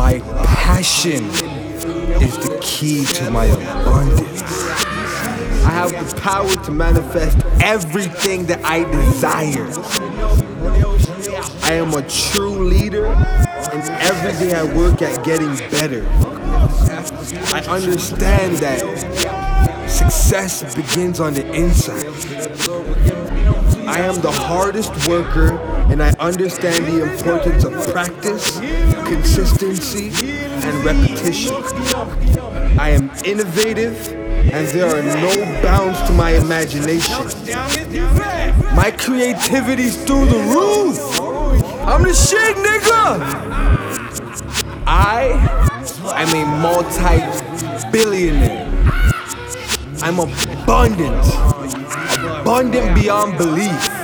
My passion is the key to my abundance. I have the power to manifest everything that I desire. I am a true leader, and every day I work at getting better. I understand that success begins on the inside. I am the hardest worker, and I understand the importance of practice, consistency, and repetition. I am innovative, and there are no bounds to my imagination. My creativity's through the roof. I'm the shit, nigga. I am a multi-billionaire. I'm abundant, abundant beyond belief.